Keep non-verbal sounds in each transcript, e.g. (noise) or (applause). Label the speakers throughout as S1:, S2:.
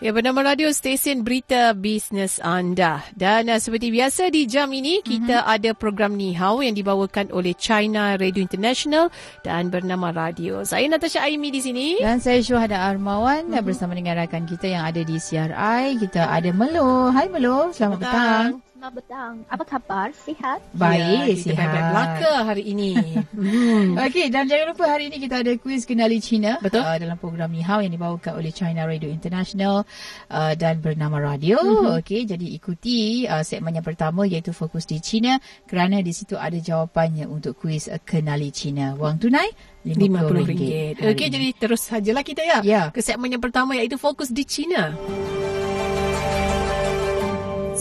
S1: Ya, bernama radio stesen berita bisnes anda. Dan uh, seperti biasa di jam ini, kita mm-hmm. ada program Ni Hao yang dibawakan oleh China Radio International dan bernama radio. Saya Natasha Aimi di sini.
S2: Dan saya Syuhada Armawan mm-hmm. bersama dengan rakan kita yang ada di CRI. Kita ada Melo. Hai Melo, selamat petang. petang.
S3: Selamat petang. Apa khabar? Sihat?
S2: Baik,
S1: ya,
S2: sihat.
S1: Kita belaka hari ini. (laughs)
S2: hmm. Okey, dan jangan lupa hari ini kita ada kuis kenali China.
S1: Betul.
S2: Uh, dalam program Ni Hao yang dibawakan oleh China Radio International uh, dan bernama Radio. Mm-hmm. Okey, jadi ikuti uh, segmen yang pertama iaitu fokus di China kerana di situ ada jawapannya untuk kuis uh, kenali China. Wang tunai RM50.
S1: Okey, jadi terus sajalah kita ya.
S2: Ya.
S1: Ke segmen yang pertama iaitu fokus di China.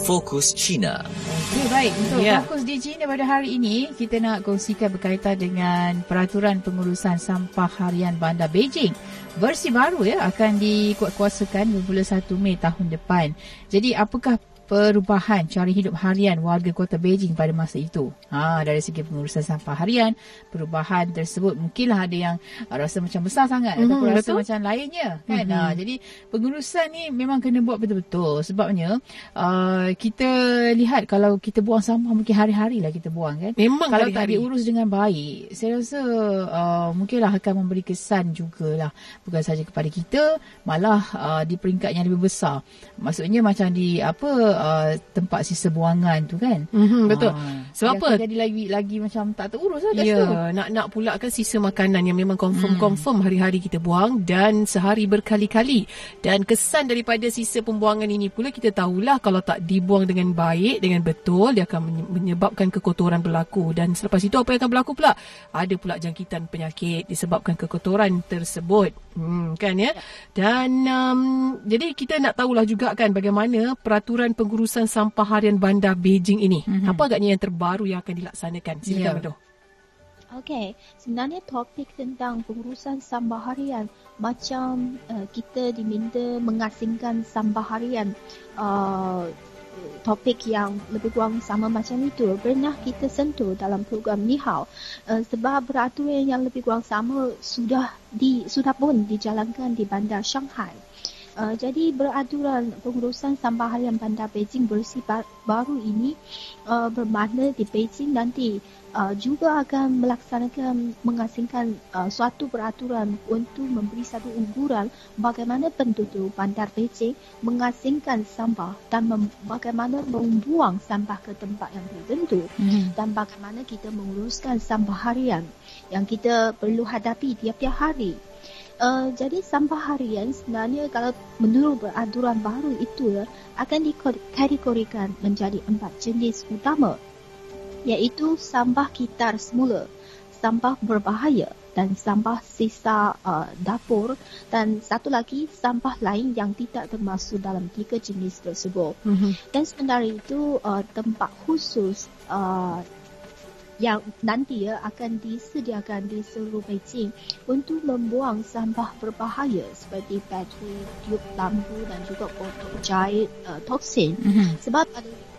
S4: Fokus China.
S2: Okey, baik. Untuk yeah. fokus di China pada hari ini, kita nak kongsikan berkaitan dengan peraturan pengurusan sampah harian bandar Beijing. Versi baru ya akan dikuatkuasakan bermula 1 Mei tahun depan. Jadi apakah perubahan cara hidup harian warga kota Beijing pada masa itu. Ha, dari segi pengurusan sampah harian, perubahan tersebut mungkinlah ada yang rasa macam besar sangat mm-hmm, ataupun rasa macam lainnya. kan? Mm-hmm. Ha, jadi pengurusan ni memang kena buat betul-betul sebabnya uh, kita lihat kalau kita buang sampah mungkin hari-hari lah kita buang kan.
S1: Memang
S2: kalau
S1: hari-hari.
S2: tak diurus dengan baik, saya rasa uh, mungkinlah akan memberi kesan jugalah bukan saja kepada kita malah uh, di peringkat yang lebih besar. Maksudnya macam di apa uh, tempat sisa buangan tu kan.
S1: Mm-hmm, betul. Uh, Sebab apa?
S2: Jadi lagi lagi macam tak terurus lah
S1: Ya, yeah, nak nak pula kan sisa makanan yang memang confirm mm. confirm hari-hari kita buang dan sehari berkali-kali. Dan kesan daripada sisa pembuangan ini pula kita tahulah kalau tak dibuang dengan baik, dengan betul dia akan menyebabkan kekotoran berlaku dan selepas itu apa yang akan berlaku pula? Ada pula jangkitan penyakit disebabkan kekotoran tersebut. Hmm, kan ya? Dan um, jadi kita nak tahulah juga kan bagaimana peraturan pengurusan sampah harian bandar Beijing ini. Mm-hmm. Apa agaknya yang terbaru yang akan dilaksanakan? Silakan yeah.
S3: Okey, sebenarnya topik tentang pengurusan sampah harian macam uh, kita diminta mengasingkan sampah harian uh, topik yang lebih kurang sama macam itu pernah kita sentuh dalam program Ni Hao uh, sebab peraturan yang lebih kurang sama sudah di sudah pun dijalankan di bandar Shanghai. Uh, jadi beraturan pengurusan sampah harian bandar Beijing bersih baru ini uh, bermakna di Beijing nanti uh, juga akan melaksanakan mengasingkan uh, suatu peraturan untuk memberi satu ukuran bagaimana penduduk bandar Beijing mengasingkan sampah dan mem- bagaimana membuang sampah ke tempat yang tertentu hmm. dan bagaimana kita menguruskan sampah harian yang kita perlu hadapi tiap-tiap hari. Uh, jadi sampah harian sebenarnya kalau menurut peraturan baru itu akan dikategorikan menjadi empat jenis utama iaitu sampah kitar semula, sampah berbahaya dan sampah sisa uh, dapur dan satu lagi sampah lain yang tidak termasuk dalam tiga jenis tersebut. Mm-hmm. Dan sementara itu uh, tempat khusus uh, yang nanti ya akan disediakan di seluruh Beijing untuk membuang sampah berbahaya seperti bateri, tiup lampu dan juga botol jahit uh, toksin. Mm-hmm. Sebab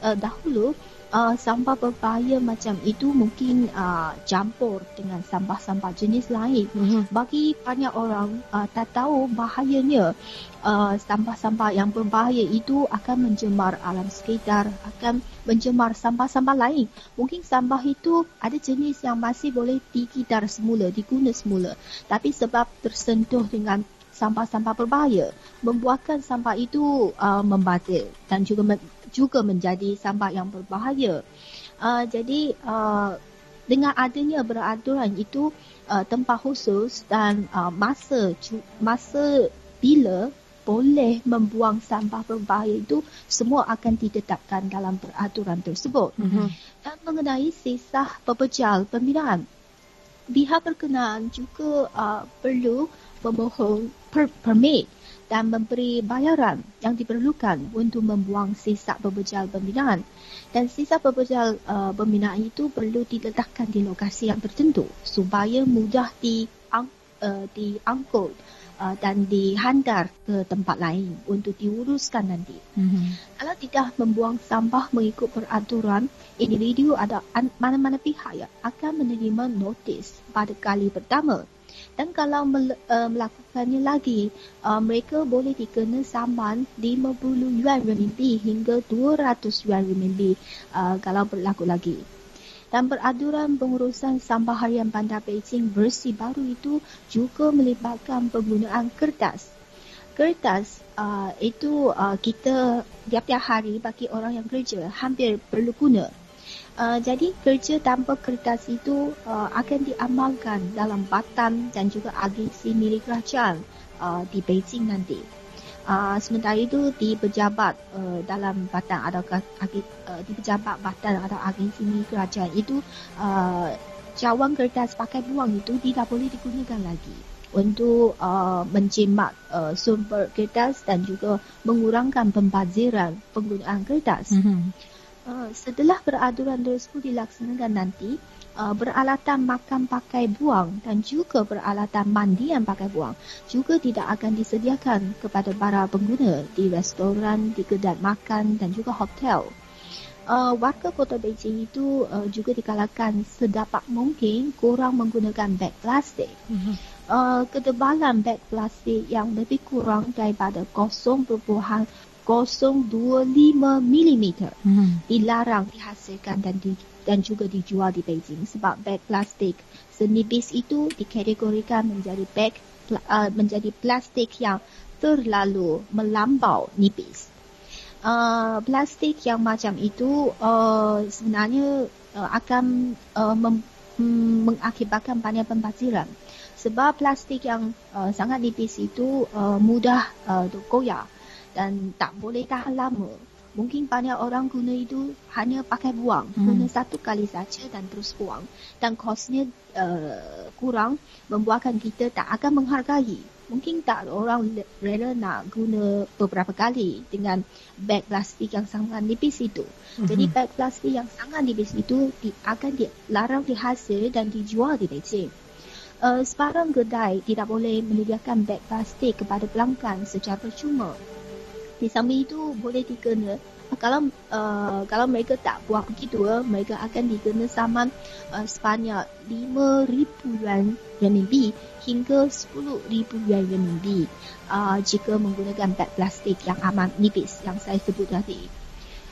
S3: uh, dahulu uh, sampah berbahaya macam itu mungkin uh, campur dengan sampah-sampah jenis lain. Mm-hmm. Bagi banyak orang uh, tak tahu bahayanya uh, sampah-sampah yang berbahaya itu akan mencemar alam sekitar, akan mencemar sampah-sampah lain. Mungkin sampah itu ada jenis yang masih boleh dikidar semula, diguna semula. Tapi sebab tersentuh dengan sampah-sampah berbahaya, membuatkan sampah itu uh, membatil dan juga juga menjadi sampah yang berbahaya. Uh, jadi uh, dengan adanya peraturan itu uh, tempat khusus dan uh, masa masa bila boleh membuang sampah berbahaya itu semua akan ditetapkan dalam peraturan tersebut. Mm-hmm. Dan mengenai sisa pepejal pembinaan, pihak berkenaan juga uh, perlu memohon per- permit dan memberi bayaran yang diperlukan untuk membuang sisa pembejal pembinaan. Dan sisa pembejal uh, pembinaan itu perlu diletakkan di lokasi yang tertentu supaya mudah diang, uh, diangkut uh, dan dihantar ke tempat lain untuk diuruskan nanti. Mm-hmm. Kalau tidak membuang sampah mengikut peraturan, individu ada mana-mana pihak yang akan menerima notis pada kali pertama. Dan kalau mel- uh, melakukannya lagi, uh, mereka boleh dikena saman 50 yuan renminbi hingga 200 yuan renminbi uh, kalau berlaku lagi dan peraturan pengurusan sampah harian Bandar Beijing versi baru itu juga melibatkan penggunaan kertas. Kertas uh, itu uh, kita tiap-tiap hari bagi orang yang kerja hampir perlu guna. Uh, jadi kerja tanpa kertas itu uh, akan diamalkan dalam batan dan juga agensi milik kerajaan uh, di Beijing nanti. Uh, sementara itu di pejabat uh, dalam badan atau uh, di pejabat badan atau agensi kerajaan itu uh, cawan kertas pakai buang itu tidak boleh digunakan lagi untuk uh, menjimat uh, sumber kertas dan juga mengurangkan pembaziran penggunaan kertas. Mm-hmm. Uh, setelah peraturan tersebut dilaksanakan nanti, uh, beralatan makan pakai buang dan juga beralatan mandian pakai buang juga tidak akan disediakan kepada para pengguna di restoran, di kedai makan dan juga hotel. Uh, warga kota Beijing itu uh, juga dikalahkan sedapat mungkin kurang menggunakan beg plastik. Mm-hmm. Uh, ketebalan beg plastik yang lebih kurang daripada 0.025 mm dilarang dihasilkan dan di, dan juga dijual di Beijing sebab beg plastik senipis itu dikategorikan menjadi beg uh, menjadi plastik yang terlalu melampau nipis. Uh, plastik yang macam itu uh, sebenarnya uh, akan uh, mem- mengakibatkan banyak pembaziran sebab plastik yang uh, sangat nipis itu uh, mudah uh, goyah dan tak boleh tahan lama. Mungkin banyak orang guna itu hanya pakai buang. Hmm. guna satu kali saja dan terus buang. Dan kosnya uh, kurang membuatkan kita tak akan menghargai. Mungkin tak orang rela nak guna beberapa kali dengan beg plastik yang sangat nipis itu. Hmm. jadi beg plastik yang sangat nipis itu di, akan dilarang dihasil dan dijual di Beijing Uh, sebarang kedai tidak boleh menyediakan beg plastik kepada pelanggan secara percuma di samping itu boleh dikena kalau uh, kalau mereka tak buat begitu uh, mereka akan dikena saman uh, sebanyak 5000 yuan renminbi hingga 10000 yuan renminbi uh, jika menggunakan beg plastik yang amat nipis yang saya sebut tadi.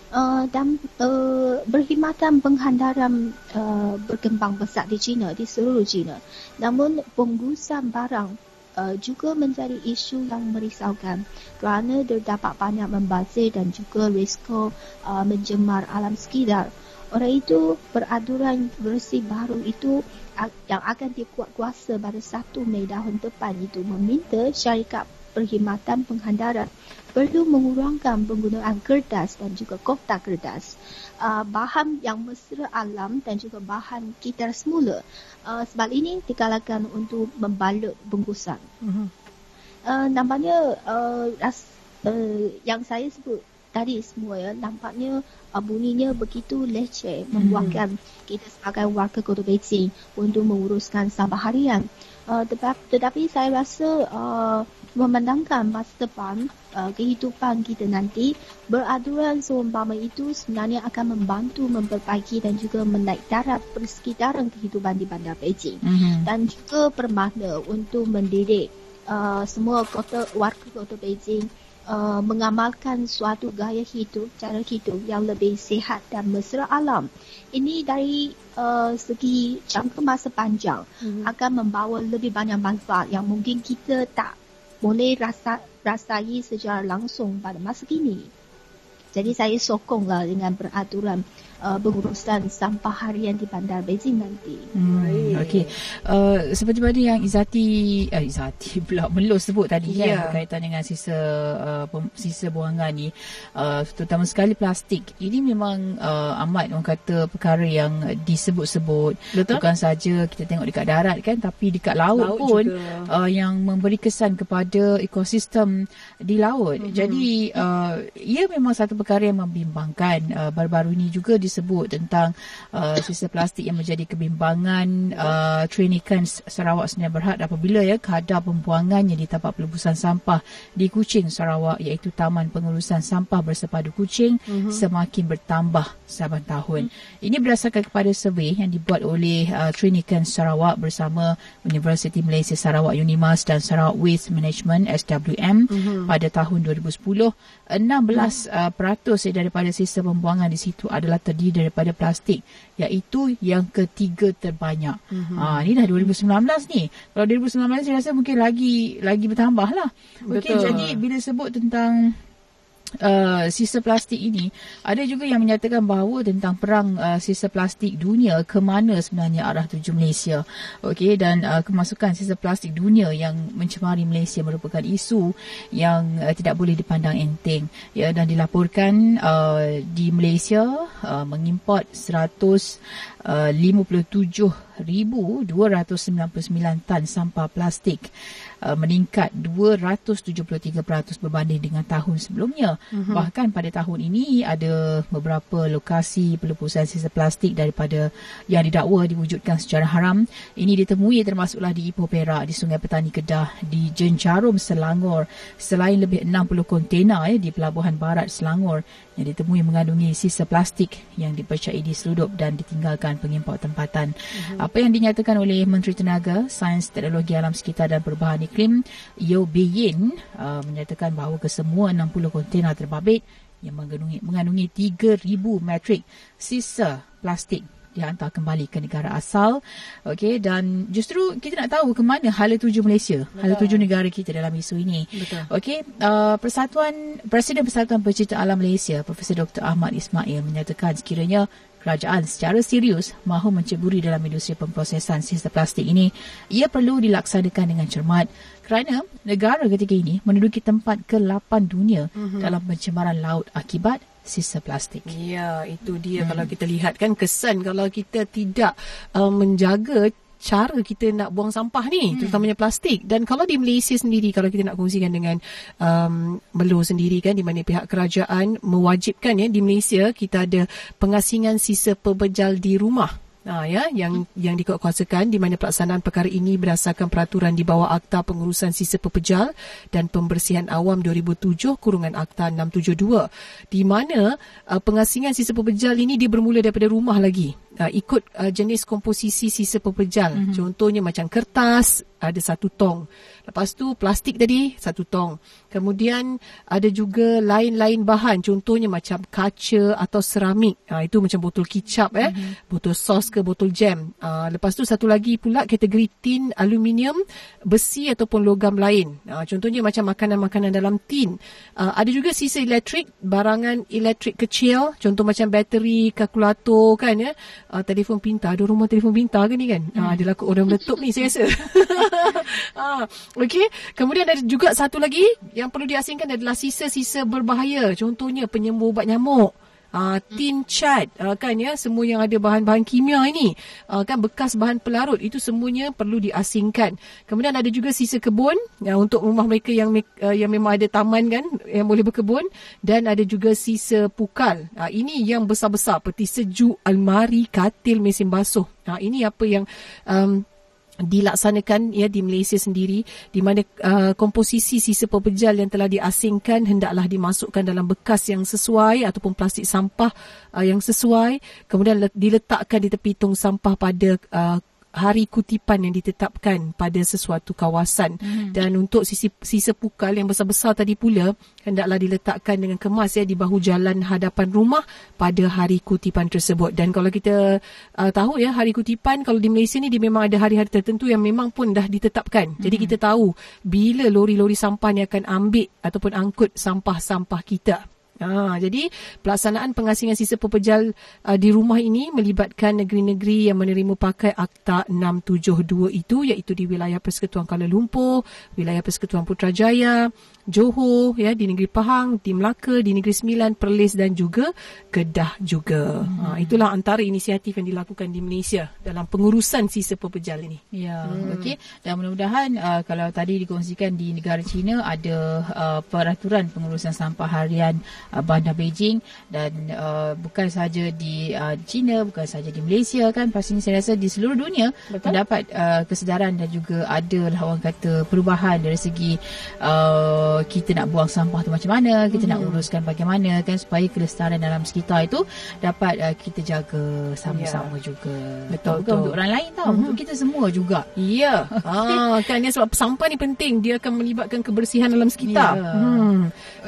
S3: Uh, dan uh, berkhidmatan penghantaran uh, berkembang besar di China, di seluruh China. Namun penggusan barang uh, juga menjadi isu yang merisaukan kerana terdapat banyak membazir dan juga risiko uh, menjemar alam sekitar. Oleh itu, peraturan versi baru itu yang akan dikuat kuasa pada 1 Mei tahun depan itu meminta syarikat perkhidmatan penghantaran perlu mengurangkan penggunaan kertas dan juga kotak kertas uh, bahan yang mesra alam dan juga bahan kitar semula. Uh, sebab ini digalakkan untuk membalut bungkusan. Uh-huh. Uh, nampaknya uh, ras, uh, yang saya sebut tadi semua ya, nampaknya uh, bunyinya begitu leceh uh-huh. membuatkan kita sebagai warga kota Beijing untuk menguruskan sampah harian. Uh, tetapi, tetapi saya rasa uh, memandangkan masa depan uh, kehidupan kita nanti beraturan seumpama itu sebenarnya akan membantu memperbaiki dan juga menaik darab persekitaran kehidupan di bandar Beijing mm-hmm. dan juga bermakna untuk mendidik uh, semua kota warga kota Beijing uh, mengamalkan suatu gaya hidup cara hidup yang lebih sihat dan mesra alam ini dari uh, segi jangka masa panjang mm-hmm. akan membawa lebih banyak manfaat yang mungkin kita tak boleh rasa rasai secara langsung pada masa kini. Jadi saya sokonglah dengan peraturan uh, pengurusan sampah harian di Bandar Beijing nanti.
S2: Hmm, Okey. Uh, seperti mana yang Izati uh, Izati (laughs) pula Melos sebut tadi yeah. kan ya. berkaitan dengan sisa uh, sisa buangan ni uh, terutama sekali plastik. Ini memang uh, amat orang kata perkara yang disebut-sebut Betul? bukan saja kita tengok dekat darat kan tapi dekat laut, laut pun uh, yang memberi kesan kepada ekosistem di laut. Mm-hmm. Jadi uh, ia memang satu perkara perkara yang membimbangkan. Uh, baru-baru ini juga disebut tentang uh, sisa plastik yang menjadi kebimbangan uh, Trinikan Sarawak Sdn Berhad apabila ya kadar pembuangannya di tapak pelebusan sampah di Kuching Sarawak iaitu Taman Pengurusan Sampah Bersepadu Kuching uh-huh. semakin bertambah saban tahun. Uh-huh. Ini berdasarkan kepada survey yang dibuat oleh uh, Trinikan Sarawak bersama Universiti Malaysia Sarawak Unimas dan Sarawak Waste Management SWM uh-huh. pada tahun 2010 16 uh, peratus daripada sistem pembuangan di situ adalah terdiri daripada plastik iaitu yang ketiga terbanyak. Mm-hmm. Ha, ini dah 2019 ni. Kalau 2019 saya rasa mungkin lagi lagi bertambah lah. Okay, jadi bila sebut tentang uh, sisa plastik ini ada juga yang menyatakan bahawa tentang perang uh, sisa plastik dunia ke mana sebenarnya arah tuju Malaysia. Okey dan uh, kemasukan sisa plastik dunia yang mencemari Malaysia merupakan isu yang uh, tidak boleh dipandang enteng. Ya dan dilaporkan uh, di Malaysia uh, mengimport 100 uh, 57,299 tan sampah plastik uh, meningkat 273% berbanding dengan tahun sebelumnya. Uh-huh. Bahkan pada tahun ini ada beberapa lokasi pelepasan sisa plastik daripada yang didakwa diwujudkan secara haram. Ini ditemui termasuklah di Ipoh Perak, di Sungai Petani Kedah, di Jencarum Selangor. Selain lebih 60 kontena ya, di Pelabuhan Barat Selangor yang ditemui mengandungi sisa plastik yang dipercayai diseludup dan ditinggalkan pengimport tempatan. Uh-huh. Apa yang dinyatakan oleh Menteri Tenaga, Sains, Teknologi Alam Sekitar dan Perubahan Iklim, Yeo Beyin uh, menyatakan bahawa kesemua 60 kontena terbabit yang mengandungi, mengandungi 3,000 metrik sisa plastik dihantar kembali ke negara asal. Okey dan justru kita nak tahu ke mana hala tuju Malaysia, Betul. hala tuju negara kita dalam isu ini. Okey, uh, Persatuan Presiden Persatuan Pencinta Alam Malaysia, Profesor Dr. Ahmad Ismail menyatakan sekiranya kerajaan secara serius mahu menceburi dalam industri pemprosesan sisa plastik ini, ia perlu dilaksanakan dengan cermat kerana negara ketiga ini menduduki tempat ke-8 dunia mm-hmm. dalam pencemaran laut akibat sisa plastik.
S1: Ya, itu dia hmm. kalau kita lihat kan kesan kalau kita tidak uh, menjaga cara kita nak buang sampah ni hmm. terutamanya plastik dan kalau di Malaysia sendiri kalau kita nak kongsikan dengan um, Melo sendiri kan di mana pihak kerajaan mewajibkan ya di Malaysia kita ada pengasingan sisa pebejal di rumah Ha, ya, yang yang dikuatkuasakan di mana pelaksanaan perkara ini berdasarkan peraturan di bawah Akta Pengurusan Sisa Pepejal dan Pembersihan Awam 2007 kurungan Akta 672 di mana uh, pengasingan sisa pepejal ini dia bermula daripada rumah lagi uh, ikut uh, jenis komposisi sisa pepejal mm-hmm. contohnya macam kertas ada satu tong. Lepas tu plastik tadi satu tong. Kemudian ada juga lain-lain bahan. Contohnya macam kaca atau seramik. Ha, itu macam botol kicap eh. Mm-hmm. Botol sos ke botol jam. Ha, lepas tu satu lagi pula kategori tin, aluminium, besi ataupun logam lain. Ha, contohnya macam makanan-makanan dalam tin. Ha, ada juga sisa elektrik, barangan elektrik kecil. Contoh macam bateri, kalkulator kan ya. Ha, telefon pintar. Ada rumah telefon pintar ke ni kan? Ha, ada lah orang meletup ni saya rasa. (laughs) ha, Okey. Kemudian ada juga satu lagi yang perlu diasingkan adalah sisa-sisa berbahaya. Contohnya penyembuh ubat nyamuk. Uh, tin chat uh, kan ya? Semua yang ada bahan-bahan kimia ini. Uh, kan bekas bahan pelarut. Itu semuanya perlu diasingkan. Kemudian ada juga sisa kebun. Uh, untuk rumah mereka yang uh, yang memang ada taman kan yang boleh berkebun. Dan ada juga sisa pukal. Uh, ini yang besar-besar. Peti sejuk almari katil mesin basuh. Uh, ini apa yang um, dilaksanakan ya di Malaysia sendiri di mana uh, komposisi sisa pepejal yang telah diasingkan hendaklah dimasukkan dalam bekas yang sesuai ataupun plastik sampah uh, yang sesuai. Kemudian diletakkan di tepi tong sampah pada uh, hari kutipan yang ditetapkan pada sesuatu kawasan hmm. dan untuk sisi sisa pukal yang besar-besar tadi pula hendaklah diletakkan dengan kemas ya di bahu jalan hadapan rumah pada hari kutipan tersebut dan kalau kita uh, tahu ya hari kutipan kalau di Malaysia ni dia memang ada hari-hari tertentu yang memang pun dah ditetapkan hmm. jadi kita tahu bila lori-lori sampah ni akan ambil ataupun angkut sampah-sampah kita Ha, jadi pelaksanaan pengasingan sisa pepejal uh, di rumah ini melibatkan negeri-negeri yang menerima pakai Akta 672 itu iaitu di wilayah Persekutuan Kuala Lumpur, wilayah Persekutuan Putrajaya, Johor, ya di negeri Pahang, di Melaka, di negeri Sembilan, Perlis dan juga Kedah juga. Hmm. Ha, itulah antara inisiatif yang dilakukan di Malaysia dalam pengurusan sisa pepejal ini.
S2: Ya, hmm. okey. Dan mudah-mudahan uh, kalau tadi dikongsikan di negara China ada uh, peraturan pengurusan sampah harian uh, bandar Beijing dan uh, bukan saja di uh, China, bukan saja di Malaysia kan. Pastinya saya rasa di seluruh dunia Betul. terdapat uh, kesedaran dan juga ada lah orang kata perubahan dari segi uh, kita nak buang sampah tu macam mana, kita hmm. nak uruskan bagaimana kan supaya kelestarian dalam sekitar itu dapat uh, kita jaga sama-sama yeah. juga. Betul, bukan betul. untuk orang lain tau, hmm. untuk kita semua juga.
S1: Ya. Yeah. (laughs) ah, kan ya sebab sampah ni penting, dia akan melibatkan kebersihan dalam sekitar. Yeah. Hmm.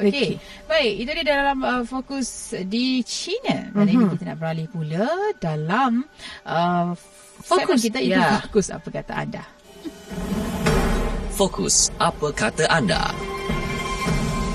S2: Okey. Okay. Baik, itu dia dalam uh, fokus di China. Dan mm-hmm. ini kita nak beralih pula dalam uh, fokus kita itu yeah. fokus apa kata anda.
S4: Fokus apa kata anda?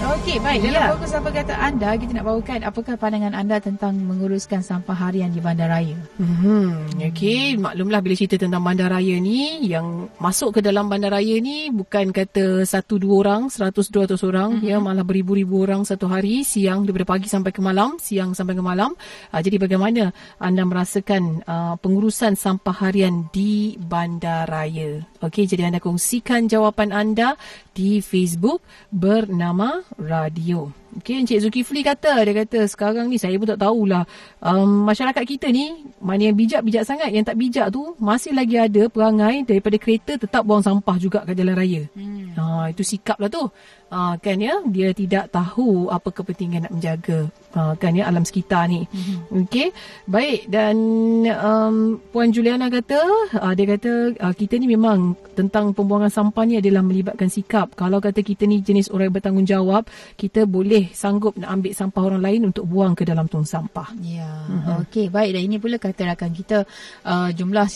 S2: Okey, baik. Dalam ya. fokus apa kata anda, kita nak bawakan apakah pandangan anda tentang menguruskan sampah harian di bandaraya?
S1: Hmm, okey, maklumlah bila cerita tentang bandaraya ni, yang masuk ke dalam bandaraya ni bukan kata satu dua orang, seratus dua ratus orang, mm-hmm. ya malah beribu-ribu orang satu hari, siang daripada pagi sampai ke malam, siang sampai ke malam. Uh, jadi bagaimana anda merasakan uh, pengurusan sampah harian di bandaraya? Okey, jadi anda kongsikan jawapan anda di Facebook bernama Radio. Okey, Encik Zulkifli kata, dia kata sekarang ni saya pun tak tahulah. Um, masyarakat kita ni, mana yang bijak, bijak sangat. Yang tak bijak tu, masih lagi ada perangai daripada kereta tetap buang sampah juga kat jalan raya. Hmm. Ha, itu sikap lah tu. Ha, kan ya, dia tidak tahu apa kepentingan nak menjaga uh, kan ya alam sekitar ni. Mm-hmm. Okey. Baik dan um, puan Juliana kata uh, dia kata uh, kita ni memang tentang pembuangan sampah ni adalah melibatkan sikap. Kalau kata kita ni jenis orang yang bertanggungjawab, kita boleh sanggup nak ambil sampah orang lain untuk buang ke dalam tong sampah.
S2: Ya. Mm-hmm. Okey, baik dan ini pula kata rakan kita uh, jumlah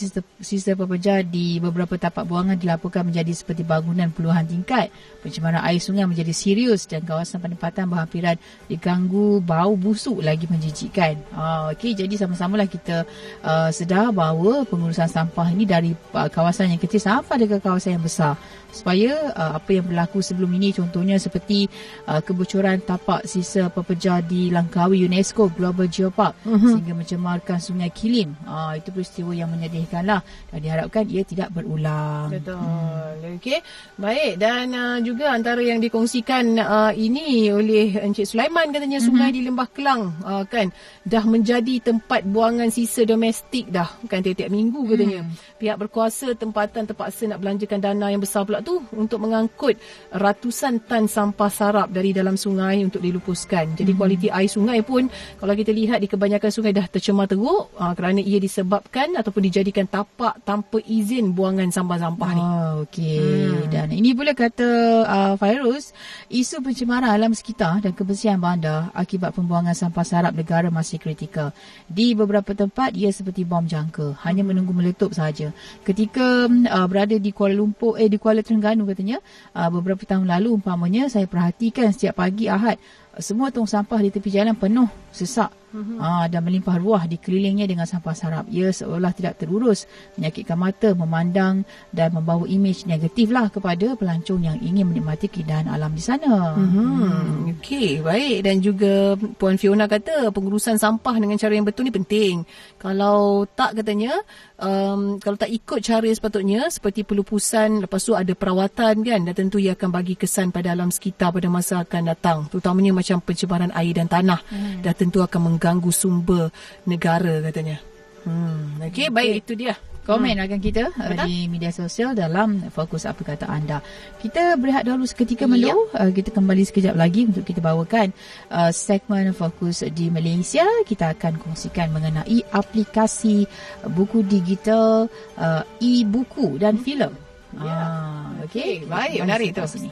S2: sistem pekerja di beberapa tapak buangan dilaporkan menjadi seperti bangunan puluhan tingkat. Pencemaran air sungai menjadi serius dan kawasan penempatan berhampiran diganggu bau busuk lagi menjijikkan. Uh, Okey, jadi sama-sama lah kita uh, sedar bahawa pengurusan sampah ini dari uh, kawasan yang kecil sampai ke kawasan yang besar supaya uh, apa yang berlaku sebelum ini contohnya seperti uh, kebocoran tapak sisa pepeja di Langkawi UNESCO Global Geopark uh-huh. sehingga mencemarkan sungai Kilim uh, itu peristiwa yang menyedihkan lah dan diharapkan ia tidak berulang
S1: betul hmm. okey baik dan uh, juga antara yang dikongsikan uh, ini oleh Encik Sulaiman katanya sungai uh-huh. di Lembah Kelang uh, kan dah menjadi tempat buangan sisa domestik dah kan tiap-tiap minggu katanya uh-huh. pihak berkuasa tempatan terpaksa nak belanjakan dana yang besar pula tu untuk mengangkut ratusan tan sampah sarap dari dalam sungai untuk dilupuskan. Jadi hmm. kualiti air sungai pun kalau kita lihat di kebanyakan sungai dah tercemar teruk uh, kerana ia disebabkan ataupun dijadikan tapak tanpa izin buangan sampah-sampah
S2: oh,
S1: ni.
S2: Okey. Hmm. Dan ini pula kata uh, Fairuz, isu pencemaran alam sekitar dan kebersihan bandar akibat pembuangan sampah sarap negara masih kritikal. Di beberapa tempat ia seperti bom jangka, hanya menunggu meletup saja. Ketika uh, berada di Kuala Lumpur eh di Kuala Terengganu katanya uh, beberapa tahun lalu umpamanya saya perhatikan setiap pagi Ahad semua tong sampah di tepi jalan penuh sesak uh-huh. uh, dan melimpah ruah dikelilingnya dengan sampah sarap. Ia seolah tidak terurus, menyakitkan mata, memandang dan membawa imej negatif lah kepada pelancong yang ingin menikmati keindahan alam di sana.
S1: Uh-huh. Hmm. Okey, baik. Dan juga Puan Fiona kata pengurusan sampah dengan cara yang betul ni penting. Kalau tak katanya, um, kalau tak ikut cara sepatutnya seperti pelupusan, lepas tu ada perawatan kan dan tentu ia akan bagi kesan pada alam sekitar pada masa akan datang. Terutamanya macam pencemaran air dan tanah. Hmm. Dan tentu akan mengganggu sumber negara katanya. Hmm, okey, baik itu dia.
S2: Komen hmm. akan kita uh, di media sosial dalam fokus apa kata anda. Kita berehat dahulu seketika melu. Ya. Uh, kita kembali sekejap lagi untuk kita bawakan uh, segmen fokus di Malaysia. Kita akan kongsikan mengenai aplikasi buku digital, uh, e-buku dan filem. Ya.
S1: Ah, okey, baik, menarik tu. Sini.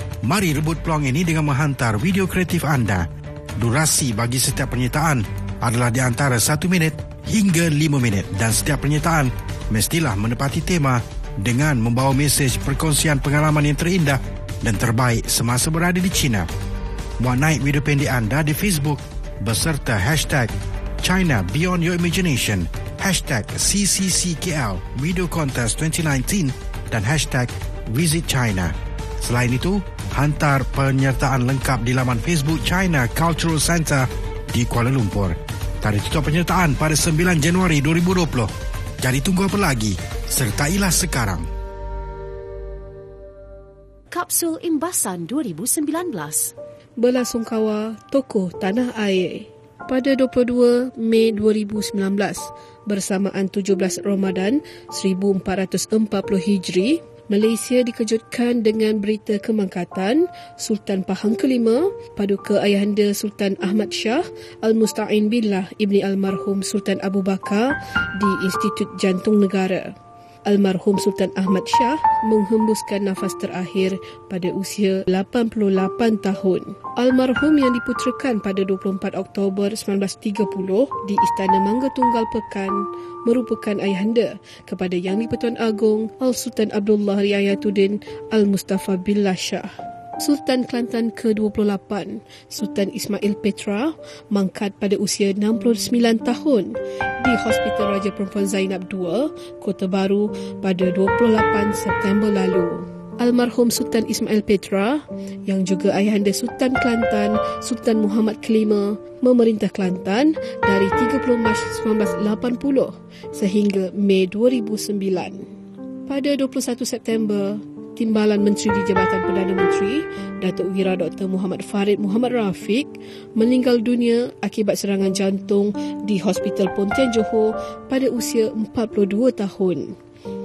S5: Mari rebut peluang ini dengan menghantar video kreatif anda. Durasi bagi setiap penyertaan adalah di antara 1 minit hingga 5 minit dan setiap penyertaan mestilah menepati tema dengan membawa mesej perkongsian pengalaman yang terindah dan terbaik semasa berada di China. Muat naik video pendek anda di Facebook beserta hashtag China Beyond Your Imagination, hashtag CCCKL Video Contest 2019 dan hashtag Visit China. Selain itu, hantar penyertaan lengkap di laman Facebook China Cultural Center di Kuala Lumpur. Tarikh tutup penyertaan pada 9 Januari 2020. Jadi tunggu apa lagi? Sertailah sekarang.
S6: Kapsul Imbasan 2019
S7: Belasungkawa Tokoh Tanah Air pada 22 Mei 2019 bersamaan 17 Ramadan 1440 Hijri Malaysia dikejutkan dengan berita kemangkatan Sultan Pahang kelima paduka ayahanda Sultan Ahmad Shah Al-Musta'in Billah Ibni Almarhum Sultan Abu Bakar di Institut Jantung Negara. Almarhum Sultan Ahmad Shah menghembuskan nafas terakhir pada usia 88 tahun. Almarhum yang diputerakan pada 24 Oktober 1930 di Istana Mangga Tunggal Pekan merupakan ayahanda kepada Yang di-Pertuan Agong Al-Sultan Abdullah Riayatuddin Al-Mustafa Billah Shah. Sultan Kelantan ke-28, Sultan Ismail Petra, mangkat pada usia 69 tahun di Hospital Raja Perempuan Zainab II, Kota Baru pada 28 September lalu. Almarhum Sultan Ismail Petra yang juga ayahanda Sultan Kelantan, Sultan Muhammad kelima, memerintah Kelantan dari 30 Mac 1980 sehingga Mei 2009. Pada 21 September, Timbalan Menteri di Jabatan Perdana Menteri, Datuk Wira Dr. Muhammad Farid Muhammad Rafiq meninggal dunia akibat serangan jantung di Hospital Pontian Johor pada usia 42 tahun.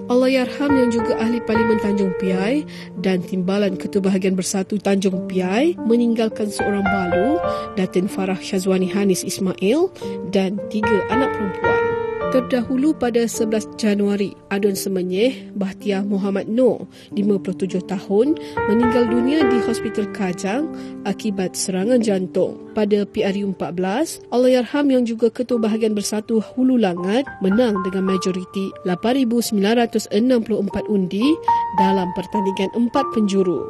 S7: Allahyarham yang juga ahli Parlimen Tanjung Piai dan Timbalan Ketua Bahagian Bersatu Tanjung Piai meninggalkan seorang balu, Datin Farah Syazwani Hanis Ismail dan tiga anak perempuan. Terdahulu pada 11 Januari, Adun Semenyih, Bahtiah Muhammad Noor, 57 tahun, meninggal dunia di Hospital Kajang akibat serangan jantung. Pada PRU 14, Allahyarham yang juga Ketua Bahagian Bersatu Hulu Langat menang dengan majoriti 8,964 undi dalam pertandingan empat penjuru.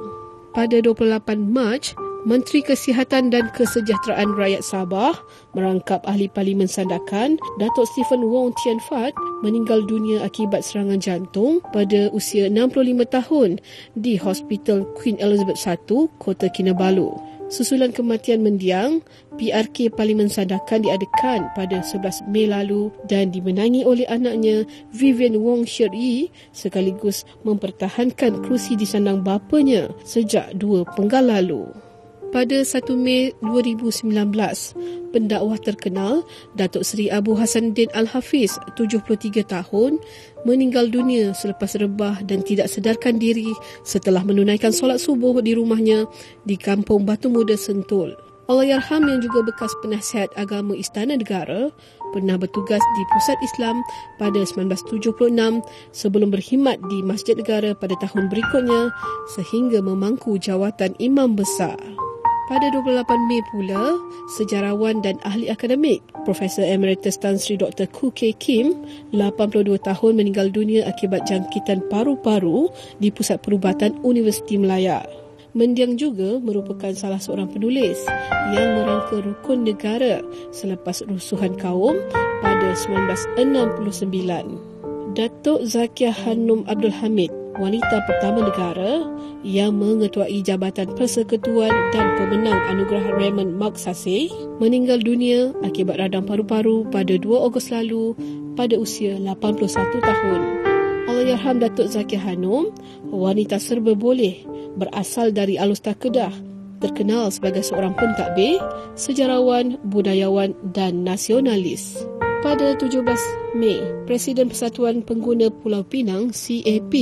S7: Pada 28 Mac, Menteri Kesihatan dan Kesejahteraan Rakyat Sabah merangkap ahli Parlimen Sandakan Datuk Stephen Wong Tian Fat meninggal dunia akibat serangan jantung pada usia 65 tahun di Hospital Queen Elizabeth I, Kota Kinabalu. Susulan kematian mendiang, PRK Parlimen Sandakan diadakan pada 11 Mei lalu dan dimenangi oleh anaknya Vivian Wong Sher Yi sekaligus mempertahankan kerusi di sandang bapanya sejak dua penggal lalu. Pada 1 Mei 2019, pendakwah terkenal Datuk Seri Abu Hassanuddin Al-Hafiz, 73 tahun, meninggal dunia selepas rebah dan tidak sedarkan diri setelah menunaikan solat subuh di rumahnya di Kampung Batu Muda Sentul. Allahyarham yang juga bekas penasihat agama Istana Negara pernah bertugas di Pusat Islam pada 1976 sebelum berkhidmat di Masjid Negara pada tahun berikutnya sehingga memangku jawatan Imam Besar. Pada 28 Mei pula, sejarawan dan ahli akademik Profesor Emeritus Tan Sri Dr. Ku K. Kim, 82 tahun meninggal dunia akibat jangkitan paru-paru di Pusat Perubatan Universiti Melaya. Mendiang juga merupakan salah seorang penulis yang merangka rukun negara selepas rusuhan kaum pada 1969. Datuk Zakiah Hanum Abdul Hamid wanita pertama negara yang mengetuai Jabatan Persekutuan dan pemenang anugerah Raymond Magsaysay meninggal dunia akibat radang paru-paru pada 2 Ogos lalu pada usia 81 tahun. Allahyarham Datuk Zakir Hanum, wanita serba boleh berasal dari Alustar Kedah, terkenal sebagai seorang pentadbir, sejarawan, budayawan dan nasionalis. Pada 17 Mei, Presiden Persatuan Pengguna Pulau Pinang, CAP,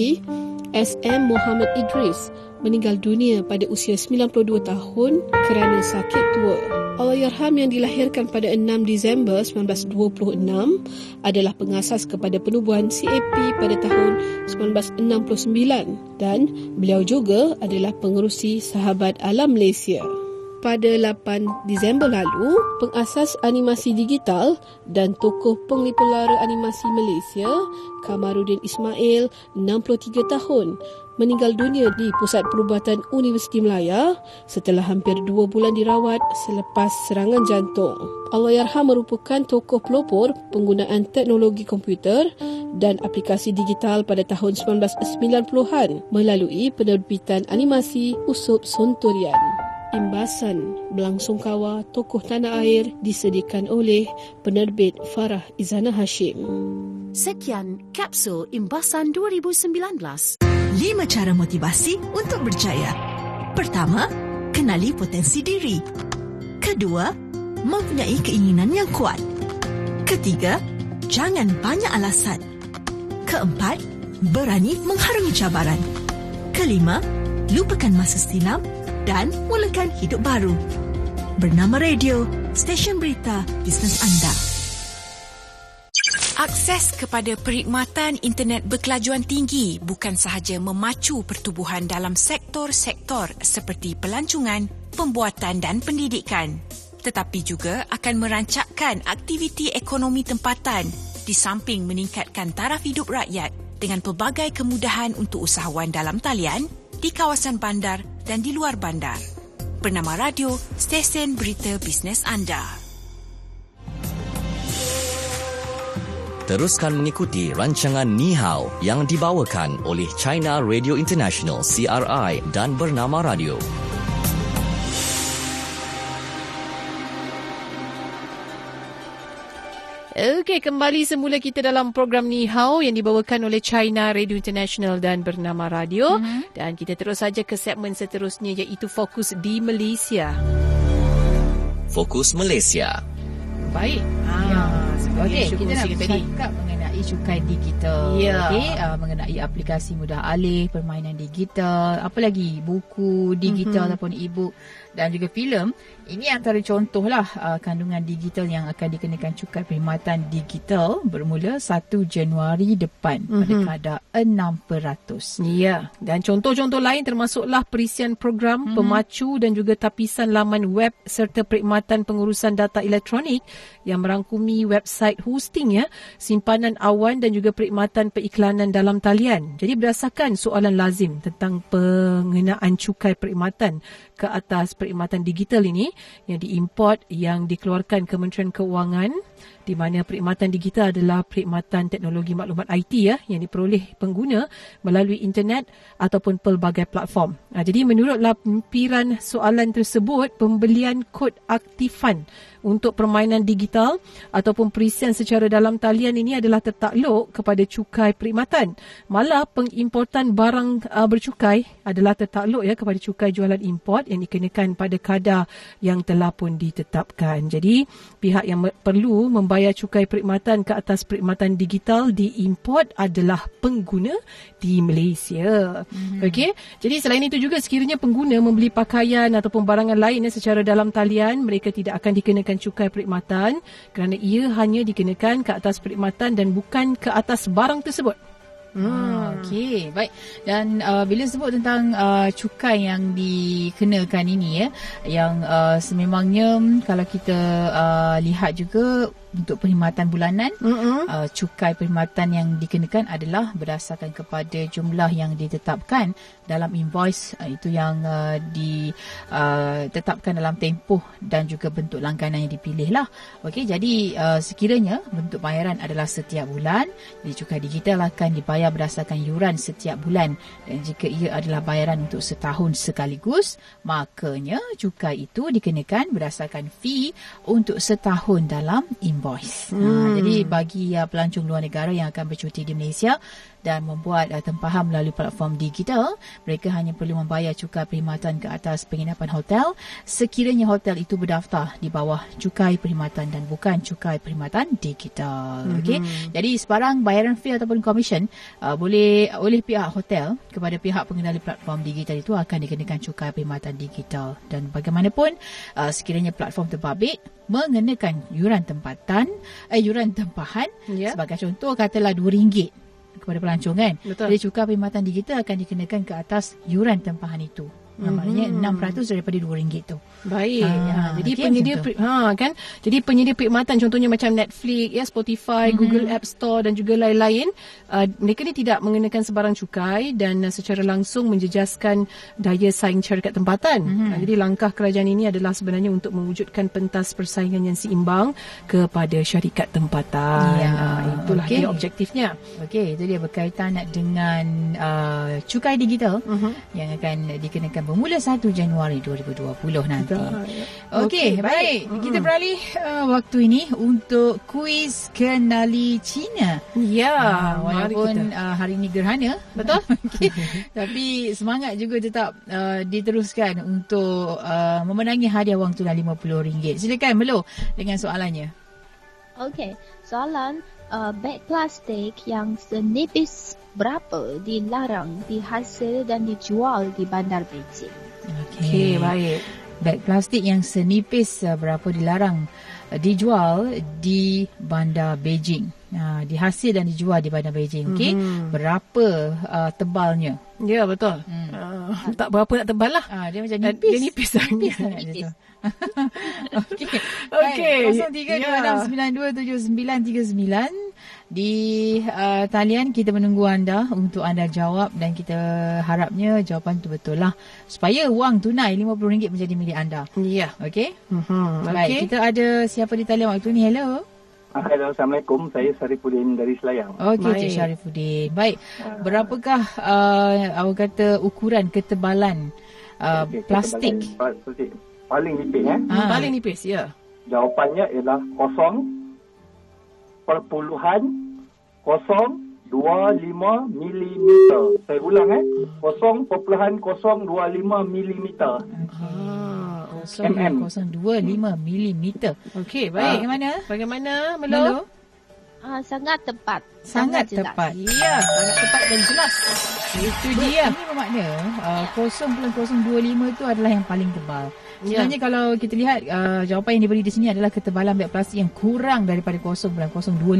S7: SM Muhammad Idris meninggal dunia pada usia 92 tahun kerana sakit tua. Allahyarham yang dilahirkan pada 6 Disember 1926 adalah pengasas kepada penubuhan CAP pada tahun 1969 dan beliau juga adalah pengerusi Sahabat Alam Malaysia. Pada 8 Disember lalu, pengasas animasi digital dan tokoh penglipur lara animasi Malaysia, Kamarudin Ismail, 63 tahun, meninggal dunia di Pusat Perubatan Universiti Melaya setelah hampir dua bulan dirawat selepas serangan jantung. Allahyarham merupakan tokoh pelopor penggunaan teknologi komputer dan aplikasi digital pada tahun 1990-an melalui penerbitan animasi Usop Sontorian. Imbasan berlangsung kawa tokoh tanah air disediakan oleh penerbit Farah Izana Hashim.
S6: Sekian kapsul Imbasan 2019.
S8: Lima cara motivasi untuk berjaya. Pertama, kenali potensi diri. Kedua, mempunyai keinginan yang kuat. Ketiga, jangan banyak alasan. Keempat, berani mengharungi cabaran. Kelima, lupakan masa silam dan mulakan hidup baru. Bernama Radio, stesen berita bisnes anda.
S9: Akses kepada perkhidmatan internet berkelajuan tinggi bukan sahaja memacu pertubuhan dalam sektor-sektor seperti pelancongan, pembuatan dan pendidikan, tetapi juga akan merancakkan aktiviti ekonomi tempatan di samping meningkatkan taraf hidup rakyat dengan pelbagai kemudahan untuk usahawan dalam talian di kawasan bandar dan di luar bandar. Bernama radio, stesen berita bisnes anda.
S4: Teruskan mengikuti rancangan Ni Hao yang dibawakan oleh China Radio International CRI dan Bernama Radio.
S1: Okey, kembali semula kita dalam program Ni Hao yang dibawakan oleh China Radio International dan Bernama Radio. Mm-hmm. Dan kita terus saja ke segmen seterusnya iaitu Fokus di Malaysia.
S4: Fokus Malaysia.
S1: Baik.
S2: Ya. Okey, kita nak bercakap mengenai cukai digital.
S1: Ya.
S2: Okey, uh, mengenai aplikasi mudah alih, permainan digital, apa lagi buku digital mm-hmm. ataupun e-book dan juga filem ini antara contohlah uh, kandungan digital yang akan dikenakan cukai perkhidmatan digital bermula 1 Januari depan mm-hmm. pada kadar 6%.
S1: Ya, dan contoh-contoh lain termasuklah perisian program, mm-hmm. pemacu dan juga tapisan laman web serta perkhidmatan pengurusan data elektronik yang merangkumi website hosting ya, simpanan awan dan juga perkhidmatan periklanan dalam talian. Jadi berdasarkan soalan lazim tentang pengenaan cukai perkhidmatan ke atas perkhidmatan digital ini yang diimport yang dikeluarkan Kementerian Keuangan di mana perkhidmatan digital adalah perkhidmatan teknologi maklumat IT ya yang diperoleh pengguna melalui internet ataupun pelbagai platform. Ha, jadi menurut lampiran soalan tersebut pembelian kod aktifan untuk permainan digital ataupun perisian secara dalam talian ini adalah tertakluk kepada cukai perkhidmatan. Malah pengimportan barang uh, bercukai adalah tertakluk ya kepada cukai jualan import yang dikenakan pada kadar yang telah pun ditetapkan. Jadi pihak yang perlu membayar cukai perkhidmatan ke atas perkhidmatan digital diimport adalah pengguna di Malaysia. Mm-hmm. Okey. Jadi selain itu juga sekiranya pengguna membeli pakaian ataupun barangan lain secara dalam talian mereka tidak akan dikenakan cukai perkhidmatan kerana ia hanya dikenakan ke atas perkhidmatan dan bukan ke atas barang tersebut.
S2: Hmm. Okey, baik. Dan uh, bila sebut tentang uh, cukai yang dikenakan ini ya, yang uh, sememangnya kalau kita uh, lihat juga untuk perkhidmatan bulanan mm-hmm. uh, cukai perkhidmatan yang dikenakan adalah berdasarkan kepada jumlah yang ditetapkan dalam invoice uh, itu yang uh, ditetapkan uh, dalam tempoh dan juga bentuk langganan yang dipilih lah. Okey, jadi uh, sekiranya bentuk bayaran adalah setiap bulan, jadi cukai digital akan dibayar berdasarkan yuran setiap bulan dan jika ia adalah bayaran untuk setahun sekaligus, makanya cukai itu dikenakan berdasarkan fee untuk setahun dalam invoice invoice. Hmm. Ha, jadi bagi uh, pelancong luar negara yang akan bercuti di Malaysia dan membuat uh, tempahan melalui platform digital, mereka hanya perlu membayar cukai perkhidmatan ke atas penginapan hotel sekiranya hotel itu berdaftar di bawah cukai perkhidmatan dan bukan cukai perkhidmatan digital. Hmm. Okey. Jadi sebarang bayaran fee ataupun komisen uh, boleh oleh pihak hotel kepada pihak pengendali platform digital itu akan dikenakan cukai perkhidmatan digital dan bagaimanapun uh, sekiranya platform terbabit mengenakan yuran tempatan eh yuran tempahan yeah. sebagai contoh katalah RM2 kepada pelancong kan. Betul. Jadi cukai perkhidmatan digital akan dikenakan ke atas yuran tempahan itu. Mm-hmm. Maknanya 6% daripada RM2 tu.
S1: Baik.
S2: Ah,
S1: Ha, jadi
S2: okey,
S1: penyedia pri- ha kan. Jadi penyedia perkhidmatan contohnya macam Netflix, ya Spotify,
S2: Mhm.
S1: Google App Store dan juga lain-lain, uh, mereka ni tidak mengenakan sebarang cukai dan uh, secara langsung menjejaskan daya saing syarikat tempatan.
S2: Mhm.
S1: Ha, jadi langkah kerajaan ini adalah sebenarnya untuk mewujudkan pentas persaingan yang seimbang kepada syarikat tempatan.
S2: Ya,
S1: Ha, itulah
S2: okey.
S1: dia objektifnya.
S2: Okey, itu dia berkaitan dengan uh, cukai digital
S1: Mhm.
S2: yang akan dikenakan bermula 1 Januari 2020 nanti. Okey,
S1: Okey,
S2: baik.
S1: baik.
S2: Kita beralih uh, waktu ini untuk kuis kenali Cina.
S1: Ya, mari
S2: walaupun
S1: kita.
S2: uh, hari ini gerhana, betul? (laughs) okay. Tapi semangat juga tetap uh, diteruskan untuk uh, memenangi hadiah wang tunai RM50. Silakan Melo dengan soalannya.
S3: Okey, soalan uh, beg plastik yang senipis berapa dilarang, dihasil dan dijual di bandar Beijing?
S1: Okey, baik.
S2: Beg plastik yang senipis uh, berapa dilarang uh, dijual di bandar Beijing. Uh, dihasil dan dijual di bandar Beijing. Okey.
S1: Mhm.
S2: Berapa uh, tebalnya?
S1: Ya, betul.
S2: Hmm.
S1: Uh, tak berapa nak tebal lah.
S2: Ah, dia macam
S1: Uh,
S2: nipis.
S1: Dia nipis sangat.
S2: Nipis. (laughs) Okey.
S1: Okey.
S2: Baik, 0326927939 di uh, talian kita menunggu anda untuk anda jawab dan kita harapnya jawapan tu betul lah supaya wang tunai RM50 menjadi milik anda.
S1: Ya.
S2: Okey?
S1: Mhm.
S2: Baik,
S1: Okey.
S2: kita ada siapa di talian waktu ni? Hello.
S10: Hello, Assalamualaikum. Saya Sarifudin dari Selayang.
S2: Okey, Cik
S1: Baik.
S2: Syarifuddin. Baik. Berapakah uh, awak kata ukuran ketebalan uh,
S10: Okey,
S2: plastik?
S10: ketebalan Plastik. Paling nipis eh.
S1: Hmm,
S2: Ah.
S1: Paling nipis, ya.
S10: Jawapannya ialah kosong perpuluhan kosong dua lima milimeter. Saya ulang eh. Kosong perpuluhan kosong dua lima milimeter.
S1: Ah,
S10: MM.
S2: 0.25 milimeter.
S1: Okey,
S2: Baik,
S1: baik.
S2: mana?
S1: Bagaimana,
S2: Melo?
S1: Melo?
S3: Ah, sangat tepat.
S2: Sangat
S3: jelas.
S2: tepat.
S1: Ya, sangat tepat dan jelas.
S2: Itu dia. Ini bermakna uh, 0.025 itu adalah yang paling tebal.
S1: Ya.
S2: Sebenarnya kalau kita lihat uh, jawapan yang diberi di sini adalah ketebalan beg plastik yang kurang daripada 0.025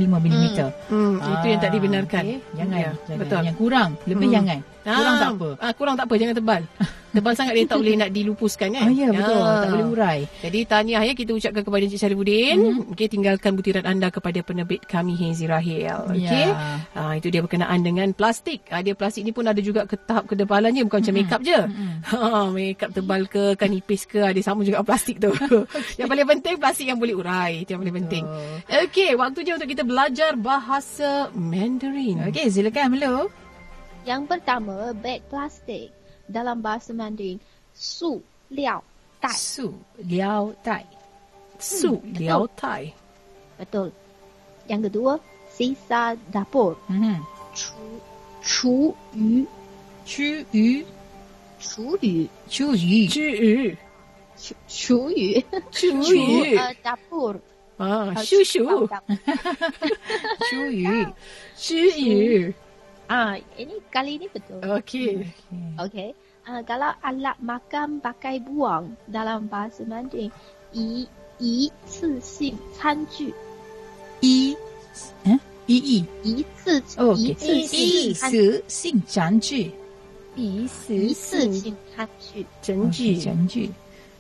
S2: mm.
S1: Hmm, itu yang tak dibenarkan.
S2: Okay. Jangan,
S1: Ya,
S2: jangan.
S1: betul.
S2: Yang kurang, lebih
S1: Hmm.
S2: jangan. Kurang
S1: Ah,
S2: tak apa.
S1: Ah, kurang tak apa, jangan tebal. (laughs) tebal sangat dia tak boleh nak dilupuskan kan?
S2: Ah, ya, betul. Tak boleh urai.
S1: Jadi tahniah ya kita ucapkan kepada Encik Syarifuddin.
S2: Hmm.
S1: Okey, tinggalkan butiran anda kepada penerbit kami Hazy Rahil. Okey.
S2: Ya.
S1: Ah, itu dia berkenaan dengan plastik. Ah, dia plastik ni pun ada juga ke tahap ketebalannya bukan
S2: Hmm.
S1: macam makeup je. (laughs) Ha, makeup tebal ke, kan nipis ke, ada sama juga (laughs) plastik tu. (laughs) yang paling penting plastik yang boleh urai. Itu yang paling penting. Okey, waktunya untuk kita belajar bahasa Mandarin.
S2: Okey, silakan Melo.
S3: Yang pertama, beg plastik dalam bahasa Mandarin su liao tai.
S2: Su liao tai.
S1: Su
S3: Hmm,
S1: liao
S3: betul.
S1: tai.
S3: Betul. Yang kedua, sisa dapur
S2: Mhm.
S3: chu chu yu
S2: Chu yu.
S3: chu yu
S2: Chu yu.
S3: chu chu yu
S1: 至
S3: chu
S1: 于
S3: uh, dapur
S1: 啊
S3: ，Uh,
S1: 叔叔
S3: dapur.
S2: Chu yu.
S1: 至于
S3: Ah, ini kali ini betul.
S1: OK
S3: Okey. Uh, kalau alat makan pakai buang dalam bahasa Mandarin, i i 次性餐具，
S2: 一，嗯，一亿。
S3: 一次
S2: Oh,
S3: 一
S2: okey.
S3: 次性
S2: 一
S3: 餐
S2: 次性占据，
S1: 一时
S3: 一次性餐具。
S1: 整句
S2: 占据。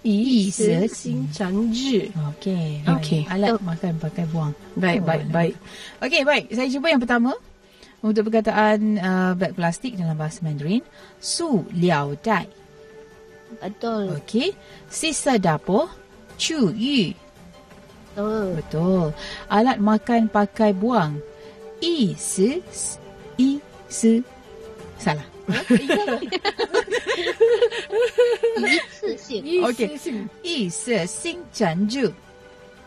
S1: 一
S2: 时
S1: 时新整日
S2: Okey.
S1: Okey.
S2: Alat makan pakai buang.
S1: Baik,
S2: Oh,
S1: baik,
S2: alat.
S1: baik.
S2: Okey, baik. Saya cuba yang pertama. Untuk perkataan uh, beg plastik dalam bahasa Mandarin, su liao dai.
S3: Betul.
S2: Okey. Sisa dapur, chu yu.
S3: Betul.
S2: Betul. Alat makan pakai buang. I si i si. Salah. Okey. (laughs) I si sing
S3: chan ju.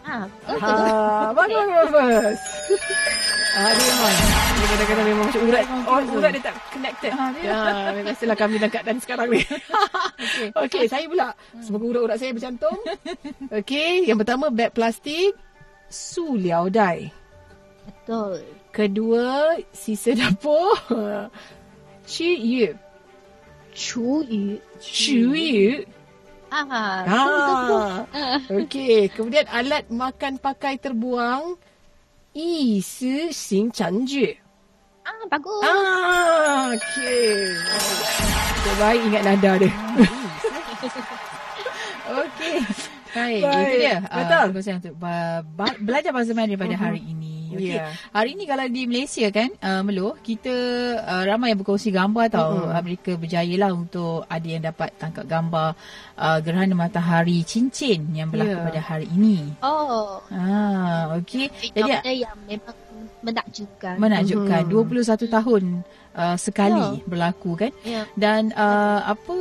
S3: Ah,
S1: ha, bagus. Bagus. Ah, dia memang dia kadang-kadang memang macam urat. Oh, urat dia tak connected.
S2: Ah, dia.
S1: Ya, biasalah kami dalam keadaan sekarang ni. (laughs) Okey, okay, saya pula. Semoga urat-urat saya bercantum. Okey, yang pertama beg plastik su liao dai.
S3: Betul.
S1: Kedua, sisa dapur. (laughs) Qu yu.
S3: 厨余
S1: Qu yu.
S3: ah.
S1: Ah. Okey, kemudian alat makan pakai terbuang. Yi si xing chan ju.
S3: Ah, bagus.
S1: Ah, okey. Terbaik ingat nada dia. (laughs)
S2: Okey. Baik,
S1: Baik.
S2: itu dia.
S1: Betul.
S2: Uh, belajar bahasa Mandarin daripada
S1: Mhm.
S2: hari ini. Okey.
S1: Ya.
S2: Hari ini kalau di Malaysia kan, uh, Melo, kita uh, ramai yang berkongsi gambar tau.
S1: Mhm.
S2: Uh, mereka berjaya lah untuk ada yang dapat tangkap gambar uh, gerhana matahari cincin yang berlaku
S1: Ya.
S2: pada hari ini.
S3: Oh,
S2: Ah, okey. Jadi
S3: yang memang menakjubkan.
S2: menakjubkan
S1: Mhm.
S2: 21 tahun uh, sekali
S3: Ya.
S2: berlaku kan.
S3: Ya.
S2: Dan uh, apa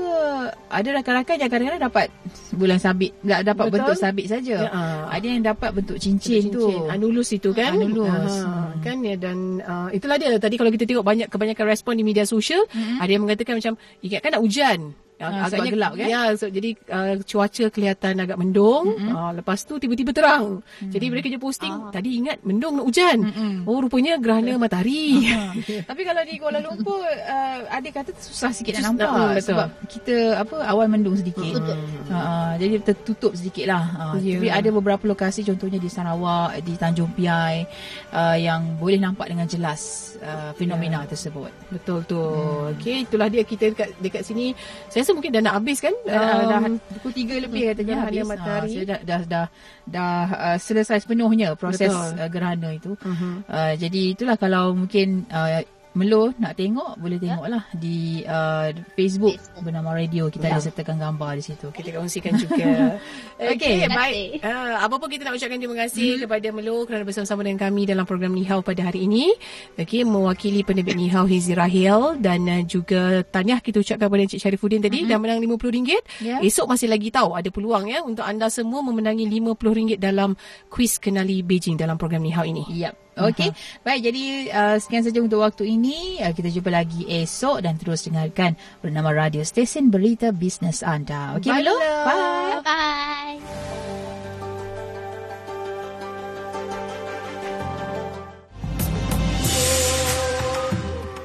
S2: ada rakan-rakan yang kadang-kadang dapat bulan sabit, tak dapat
S1: Betul.
S2: bentuk sabit saja.
S1: Ya, ah.
S2: Ada yang dapat bentuk cincin, tu.
S1: Anulus itu kan
S2: Anulus.
S1: Ah,
S2: Hmm.
S1: kan ya dan uh, itulah dia tadi kalau kita tengok banyak kebanyakan respon di media sosial
S2: Mhm.
S1: ada yang mengatakan macam ingatkan nak hujan
S2: Ah, sebab gelap, kan?
S1: Ya, so, jadi uh, cuaca kelihatan agak mendung. Mm-hmm. Uh, lepas tu tiba-tiba terang. Mm. Jadi mereka je posting,
S3: Ah.
S1: tadi ingat mendung nak hujan.
S2: Mm-mm.
S1: Oh, rupanya gerhana matahari.
S2: Ha. (laughs) Tapi kalau di Kuala Lumpur uh, ada kata susah sikit
S1: Sus-
S2: nak nampak
S1: ah, betul.
S2: sebab kita apa awan mendung sedikit.
S1: Hmm.
S2: Ha, uh, jadi tertutup sedikit lah. Uh,
S1: Ya.
S2: Tapi ada beberapa lokasi contohnya di Sarawak, di Tanjung Piai uh, yang boleh nampak dengan jelas uh, fenomena tersebut.
S1: Betul tu. Hmm. Okey, itulah dia kita dekat dekat sini. Saya rasa mungkin dah nak habis kan?
S2: Dah, um, dah
S1: Um,
S2: pukul 3 lebih katanya
S1: gerhana
S2: habis.
S1: matahari.
S2: Ah, so dah dah dah, dah uh, selesai sepenuhnya proses
S1: Betul.
S2: uh, gerhana itu.
S1: Mhm.
S2: Uh, jadi itulah kalau mungkin uh, Melo nak tengok boleh tengoklah di uh, Facebook,
S3: Facebook.
S2: bernama radio kita
S1: Ya.
S2: ada sertakan gambar di situ.
S1: kita kongsikan juga. (laughs) Okey,
S3: Terima
S1: baik. Uh, apa pun kita nak ucapkan terima kasih hmm. kepada Melo kerana bersama-sama dengan kami dalam program Nihau pada hari ini. Okey, mewakili penerbit Nihau Hizi Rahil dan uh, juga tahniah kita ucapkan kepada Encik Syarifuddin tadi hmm. dah menang RM50.
S2: Ya.
S1: Esok masih lagi tahu ada peluang ya untuk anda semua memenangi RM50 dalam kuis kenali Beijing dalam program Nihau ini.
S2: Yap. Okey. Uh-huh. Baik, jadi uh, sekian saja untuk waktu ini. Uh, kita jumpa lagi esok dan terus dengarkan bernama radio stesen berita bisnes anda. Okey,
S1: Bye.
S2: Bye.
S3: Bye.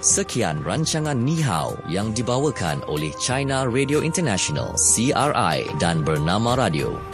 S4: Sekian rancangan Ni Hao yang dibawakan oleh China Radio International CRI dan Bernama Radio.